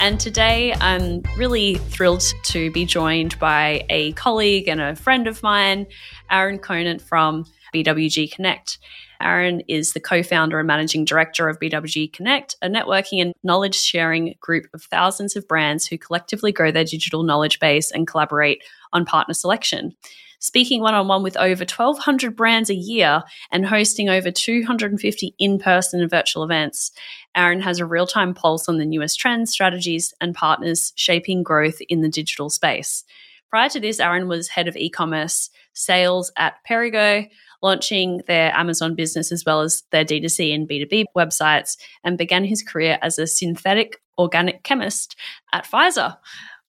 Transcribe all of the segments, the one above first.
And today I'm really thrilled to be joined by a colleague and a friend of mine, Aaron Conant from BWG Connect. Aaron is the co founder and managing director of BWG Connect, a networking and knowledge sharing group of thousands of brands who collectively grow their digital knowledge base and collaborate on partner selection speaking one on one with over 1,200 brands a year and hosting over 250 in person and virtual events. Aaron has a real time pulse on the newest trends, strategies, and partners shaping growth in the digital space. Prior to this, Aaron was head of e commerce sales at Perrigo, launching their Amazon business as well as their D2C and B2B websites, and began his career as a synthetic organic chemist at Pfizer.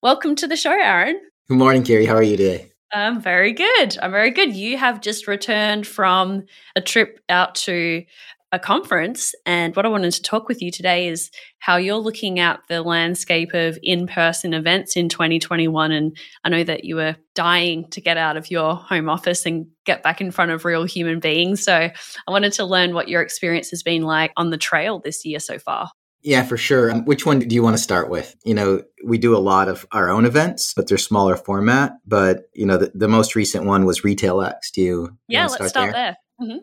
Welcome to the show, Aaron. Good morning, Kiri. How are you today? I'm very good. I'm very good. You have just returned from a trip out to a conference. And what I wanted to talk with you today is how you're looking at the landscape of in person events in 2021. And I know that you were dying to get out of your home office and get back in front of real human beings. So I wanted to learn what your experience has been like on the trail this year so far. Yeah, for sure. Um, which one do you want to start with? You know, we do a lot of our own events, but they're smaller format. But you know, the, the most recent one was Retail X. Do you? Yeah, let's start, start there. there. Mm-hmm.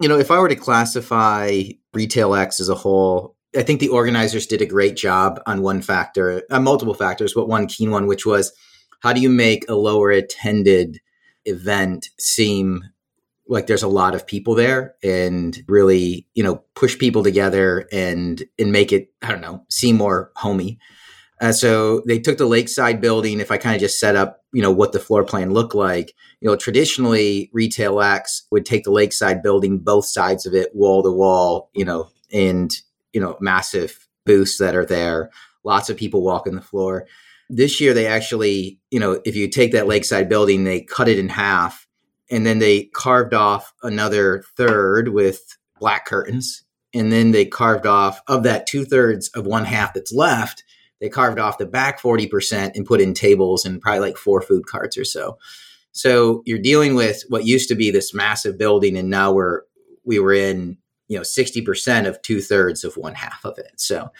You know, if I were to classify Retail X as a whole, I think the organizers did a great job on one factor, uh, multiple factors, but one key one, which was how do you make a lower attended event seem like there's a lot of people there and really you know push people together and and make it i don't know seem more homey. Uh, so they took the lakeside building if i kind of just set up you know what the floor plan looked like you know traditionally retail x would take the lakeside building both sides of it wall to wall you know and you know massive booths that are there lots of people walking the floor. This year they actually you know if you take that lakeside building they cut it in half and then they carved off another third with black curtains. And then they carved off of that two thirds of one half that's left they carved off the back 40% and put in tables and probably like four food carts or so. So you're dealing with what used to be this massive building and now we're we were in you know 60% of two thirds of one half of it. So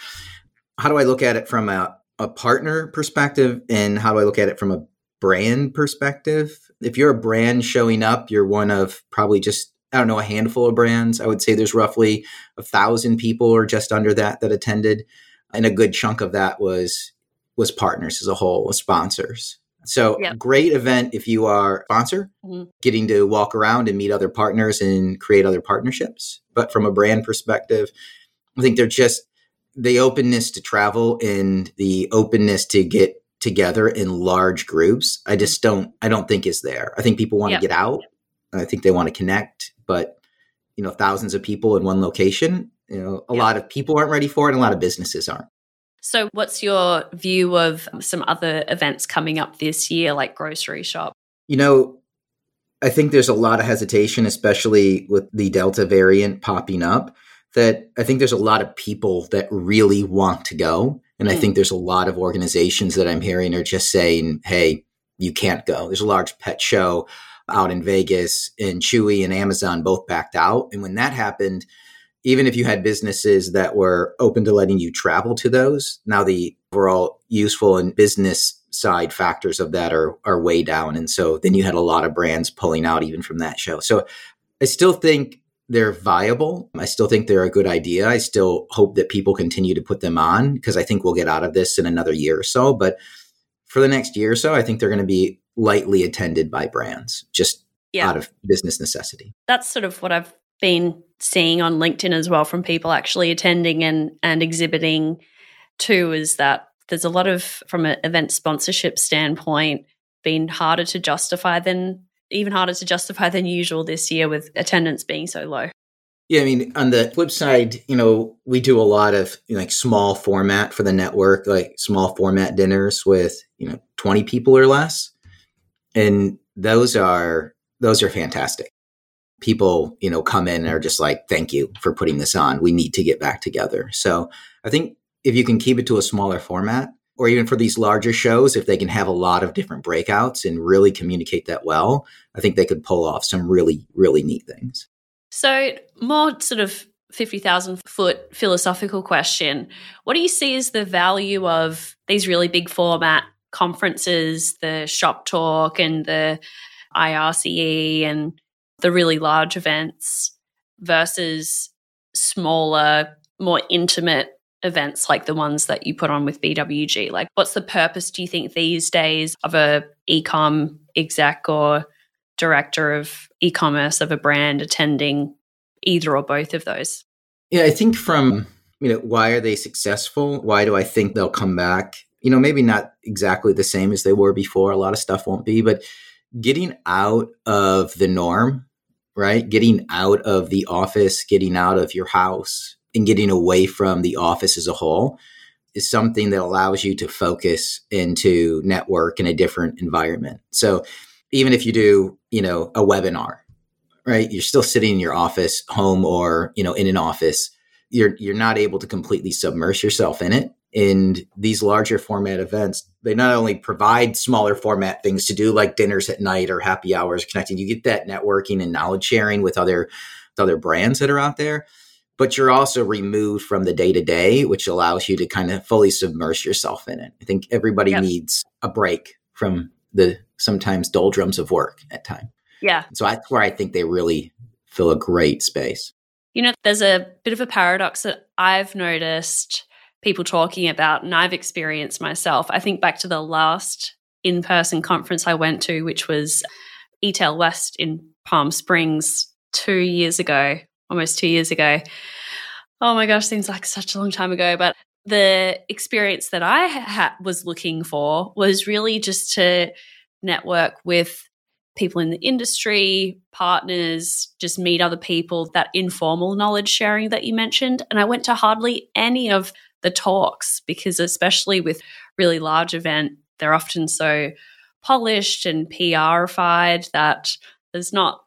how do i look at it from a, a partner perspective and how do i look at it from a brand perspective if you're a brand showing up, you're one of probably just I don't know a handful of brands. I would say there's roughly a thousand people or just under that that attended, and a good chunk of that was was partners as a whole, was sponsors. So yep. great event if you are a sponsor, mm-hmm. getting to walk around and meet other partners and create other partnerships. But from a brand perspective, I think they're just the openness to travel and the openness to get together in large groups i mm-hmm. just don't i don't think is there. I think people want to get out i think they want to connect but you know thousands of people in one location you know a lot of people aren't ready for it and a lot of businesses aren't. So what's your view of some other events coming up this year like Groceryshop? You know i think there's a lot of hesitation especially with the delta variant popping up that i think there's a lot of people that really want to go and mm. I think there's a lot of organizations that I'm hearing are just saying, hey, you can't go. There's a large pet show out in Vegas, and Chewy and Amazon both backed out. And when that happened, even if you had businesses that were open to letting you travel to those, now the overall useful and business side factors of that are are way down. And so then you had a lot of brands pulling out even from that show. So I still think they're viable. I still think they're a good idea. I still hope that people continue to put them on because I think we'll get out of this in another year or so. But for the next year or so, I think they're going to be lightly attended by brands just yeah. out of business necessity. That's sort of what I've been seeing on LinkedIn as well from people actually attending and, and exhibiting too is that there's a lot of, from an event sponsorship standpoint, been harder to justify than even harder to justify than usual this year with attendance being so low. Yeah, I mean, on the flip side, you know, we do a lot of you know, like small format for the network, like small format dinners with you know twenty people or less, and those are those are fantastic. People, you know, come in and are just like, "Thank you for putting this on. We need to get back together." So, I think if you can keep it to a smaller format, or even for these larger shows, if they can have a lot of different breakouts and really communicate that well, I think they could pull off some really, really neat things. So, more sort of 50,000 foot philosophical question. What do you see as the value of these really big format conferences, the Shoptalk and the IRCE and the really large events versus smaller, more intimate events like the ones that you put on with BWG? Like, what's the purpose, do you think, these days of a ecom exec or director of e-commerce of a brand attending either or both of those? Yeah, I think from you know why are they successful? Why do I think they'll come back? You know, maybe not exactly the same as they were before. A lot of stuff won't be, but getting out of the norm, right? Getting out of the office, getting out of your house, and getting away from the office as a whole is something that allows you to focus into network in a different environment. So even if you do, you know, a webinar, right? You're still sitting in your office, home, or you know, in an office. You're you're not able to completely submerge yourself in it. And these larger format events, they not only provide smaller format things to do, like dinners at night or happy hours, connecting. You get that networking and knowledge sharing with other with other brands that are out there but you're also removed from the day to day, which allows you to kind of fully submerge yourself in it. I think everybody yep. needs a break from the sometimes doldrums of work at time. Yeah. So that's where I think they really fill a great space. You know, there's a bit of a paradox that I've noticed people talking about and I've experienced myself. I think back to the last in person conference I went to, which was eTail West in Palm Springs two years ago, almost two years ago. Oh my gosh, seems like such a long time ago. But the experience that I ha- was looking for was really just to network with people in the industry, partners, just meet other people, that informal knowledge sharing that you mentioned. And I went to hardly any of the talks because, especially with really large event, they're often so polished and PRified that there's not,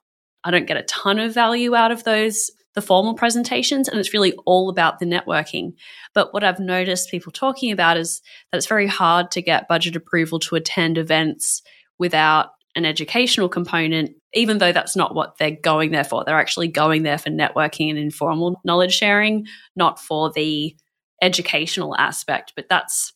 I don't get a ton of value out of those the formal presentations and it's really all about the networking. But what I've noticed people talking about is that it's very hard to get budget approval to attend events without an educational component, even though that's not what they're going there for. They're actually going there for networking and informal knowledge sharing, not for the educational aspect. But that's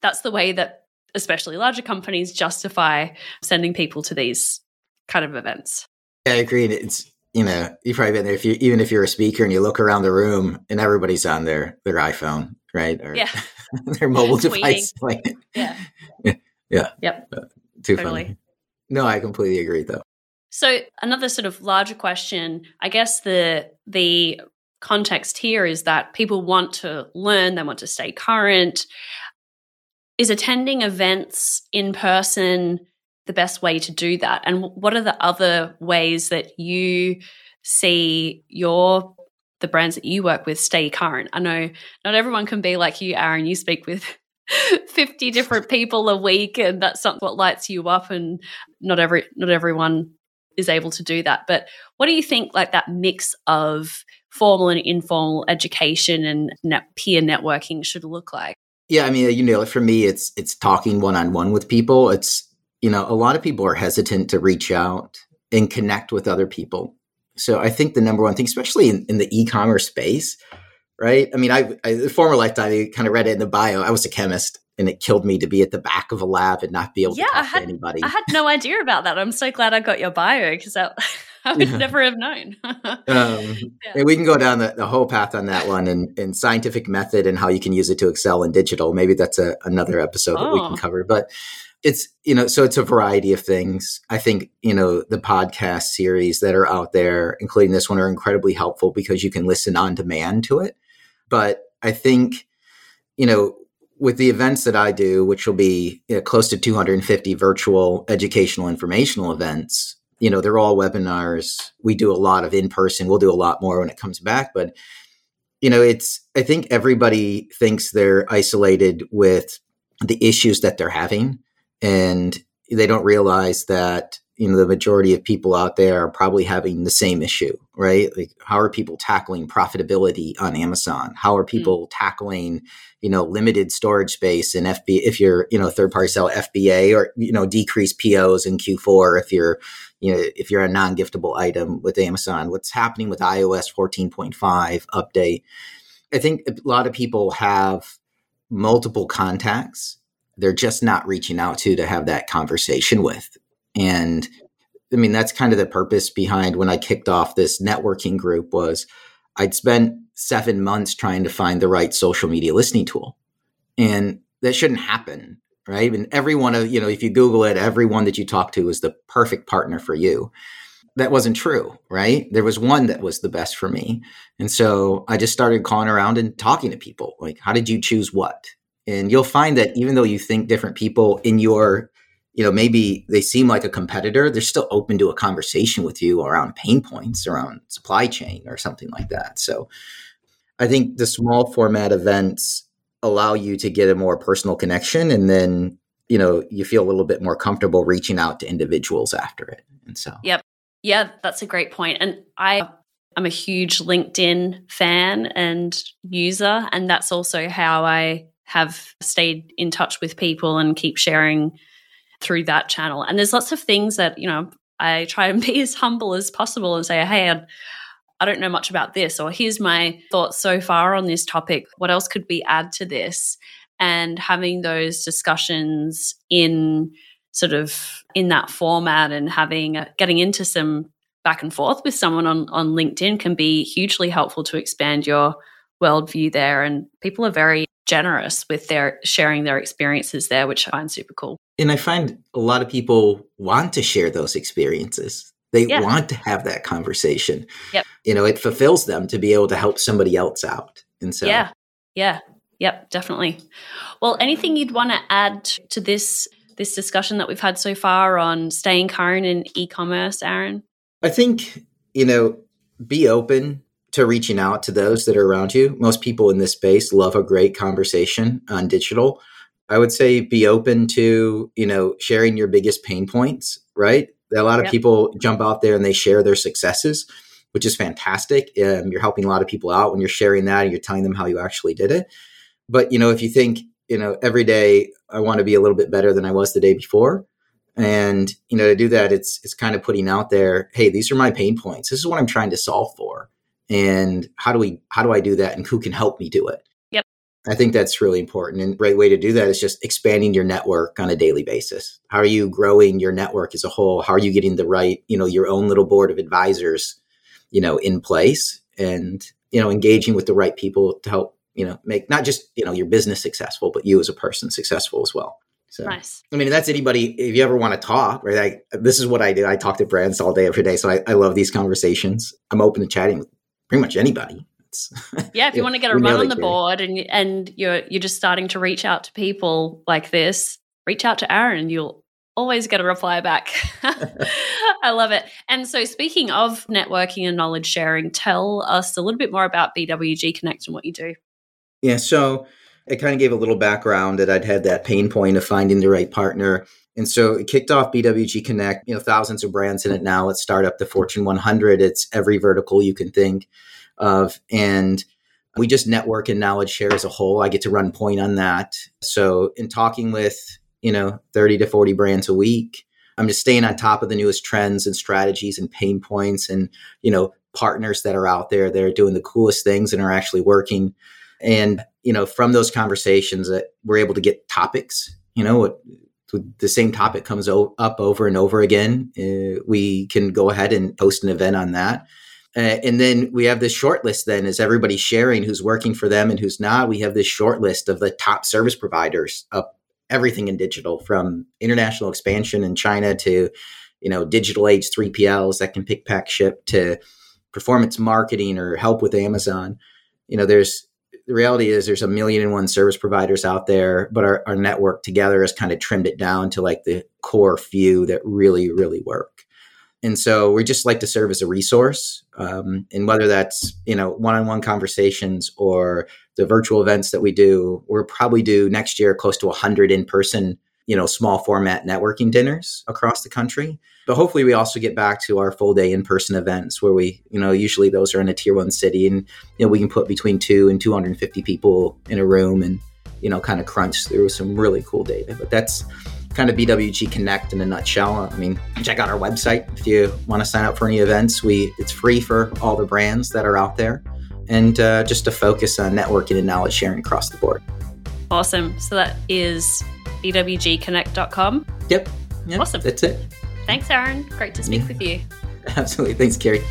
that's the way that especially larger companies justify sending people to these kind of events. I agree. It's you know, you've probably been there. If you even if you're a speaker and you look around the room and everybody's on their their iPhone, right? Or yeah. their mobile device. Like, yeah. Yeah. Yep. Uh, too totally. funny. No, I completely agree though. So another sort of larger question, I guess the the context here is that people want to learn, they want to stay current. Is attending events in person the best way to do that? And what are the other ways that you see your the brands that you work with stay current? I know not everyone can be like you, Aaron. You speak with 50 different people a week and that's something what lights you up and not every not everyone is able to do that but what do you think like that mix of formal and informal education and net, peer networking should look like yeah i mean you know for me it's it's talking one-on-one with people it's you know a lot of people are hesitant to reach out and connect with other people so i think the number one thing especially in, in the e-commerce space right? I mean, I, I the former lifetime, I kind of read it in the bio. I was a chemist, and it killed me to be at the back of a lab and not be able yeah, to talk I had, to anybody. I had no idea about that. I'm so glad I got your bio because I, I would yeah. never have known. um, yeah. we can go down the, the, whole path on that one and, and scientific method and how you can use it to excel in digital. Maybe that's a, another episode oh. that we can oh. cover. But it's you know so it's a variety of things i think you know the podcast series that are out there including this one are incredibly helpful because you can listen on demand to it but I think, you know, with the events that I do, which will be you know, close to 250 virtual educational informational events, you know, they're all webinars. We do a lot of in person. We'll do a lot more when it comes back. But, you know, it's, I think everybody thinks they're isolated with the issues that they're having. And they don't realize that you know the majority of people out there are probably having the same issue right like how are people tackling profitability on amazon how are hmm. people mm. tackling you know limited storage space in fb if you're you know third party sell fba or you know decrease pos in q4 if you're you know if you're a non-giftable item with amazon what's happening with ios 14.5 update i think a lot of people have multiple contacts they're just not reaching out to to have that conversation with and I mean, that's kind of the purpose behind when I kicked off this networking group was I'd spent seven months trying to find the right social media listening tool. And that shouldn't happen, right? And every one of, you know, if you Google it, everyone that you talk to is the perfect partner for you. That wasn't true, right? There was one that was the best for me. And so I just started calling around and talking to people like, how did you choose what? And you'll find that even though you think different people in your you know maybe they seem like a competitor they're still open to a conversation with you around pain points around supply chain or something like that. So i think the small format events allow you to get a more personal connection and then you know you feel a little bit more comfortable reaching out to individuals after it. And so yep. Yeah that's a great point. And i i'm a huge linkedin fan and user and that's also how i have stayed in touch with people and keep sharing through that channel. And there's lots of things that, you know, I try and be as humble as possible and say, hey, I, I don't know much about this, or here's my thoughts so far on this topic. What else could we add to this? And having those discussions in sort of in that format and having getting into some back and forth with someone on on LinkedIn can be hugely helpful to expand your worldview there. And people are very generous with their sharing their experiences there, which I find super cool and I find a lot of people want to share those experiences. They yeah. want to have that conversation. Yep. You know, it fulfills them to be able to help somebody else out. And so Yeah. Yeah. Yep, definitely. Well, anything you'd want to add to this this discussion that we've had so far on staying current in e-commerce, Aaron? I think, you know, be open to reaching out to those that are around you. Most people in this space love a great conversation on digital. I would say be open to, you know, sharing your biggest pain points, right? A lot of yep. people jump out there and they share their successes, which is fantastic. Um, you're helping a lot of people out when you're sharing that and you're telling them how you actually did it. But, you know, if you think, you know, every day I want to be a little bit better than I was the day before, and you know to do that it's it's kind of putting out there hey these are my pain points this is what i'm trying to solve for and how do we how do i do that and who can help me do it yep I think that's really important. And great way to do that is just expanding your network on a daily basis. How are you growing your network as a whole? How are you getting the right, you know, your own little board of advisors, you know, in place and, you know, engaging with the right people to help, you know, make not just, you know, your business successful, but you as a person successful as well. So, nice. I mean, that's anybody, if you ever want to talk, right? I, this is what I do. I talk to brands all day, every day. So I, I love these conversations. I'm open to chatting with pretty much anybody yeah, if you want to get a run on the board and and you're you're just starting to reach out to people like this, reach out to Aaron. You'll always get a reply back. I love it. And so, speaking of networking and knowledge sharing, tell us a little bit more about BWG Connect and what you do. Yeah, so I kind of gave a little background that I'd had that pain point of finding the right partner. And so it kicked off BWG Connect, you know, thousands of brands in it now. Let's start up the Fortune 100. It's every vertical you can think of. And we just network and knowledge share as a whole. I get to run point on that. So in talking with, you know, 30 to 40 brands a week, I'm just staying on top of the newest trends and strategies and pain points and, you know, partners that are out there that are doing the coolest things and are actually working. And, you know, from those conversations that we're able to get topics, you know, the same topic comes up over and over again. Uh, we can go ahead and post an event on that uh, and then we have this short list then as everybody sharing who's working for them and who's not we have this short list of the top service providers of everything in digital from international expansion in china to you know digital age 3pls that can pick pack ship to performance marketing or help with amazon you know there's the reality is there's a million and one service providers out there but our, our network together has kind of trimmed it down to like the core few that really really work And so we just like to serve as a resource. Um, and whether that's, you know, one-on-one conversations or the virtual events that we do, we'll probably do next year close to 100 in-person, you know, small format networking dinners across the country. But hopefully we also get back to our full day in-person events where we, you know, usually those are in a tier one city and, you know, we can put between two and 250 people in a room and, you know, kind of crunch through some really cool data. But that's, kind of BWG Connect in a nutshell. I mean, check out our website if you want to sign up for any events. We it's free for all the brands that are out there, and uh, just to focus on networking and knowledge sharing across the board. Awesome. So that is bwgconnect.com. Yep. yep awesome. That's it. Thanks, Aaron. Great to speak yeah. with you. Absolutely. Thanks, Kiri.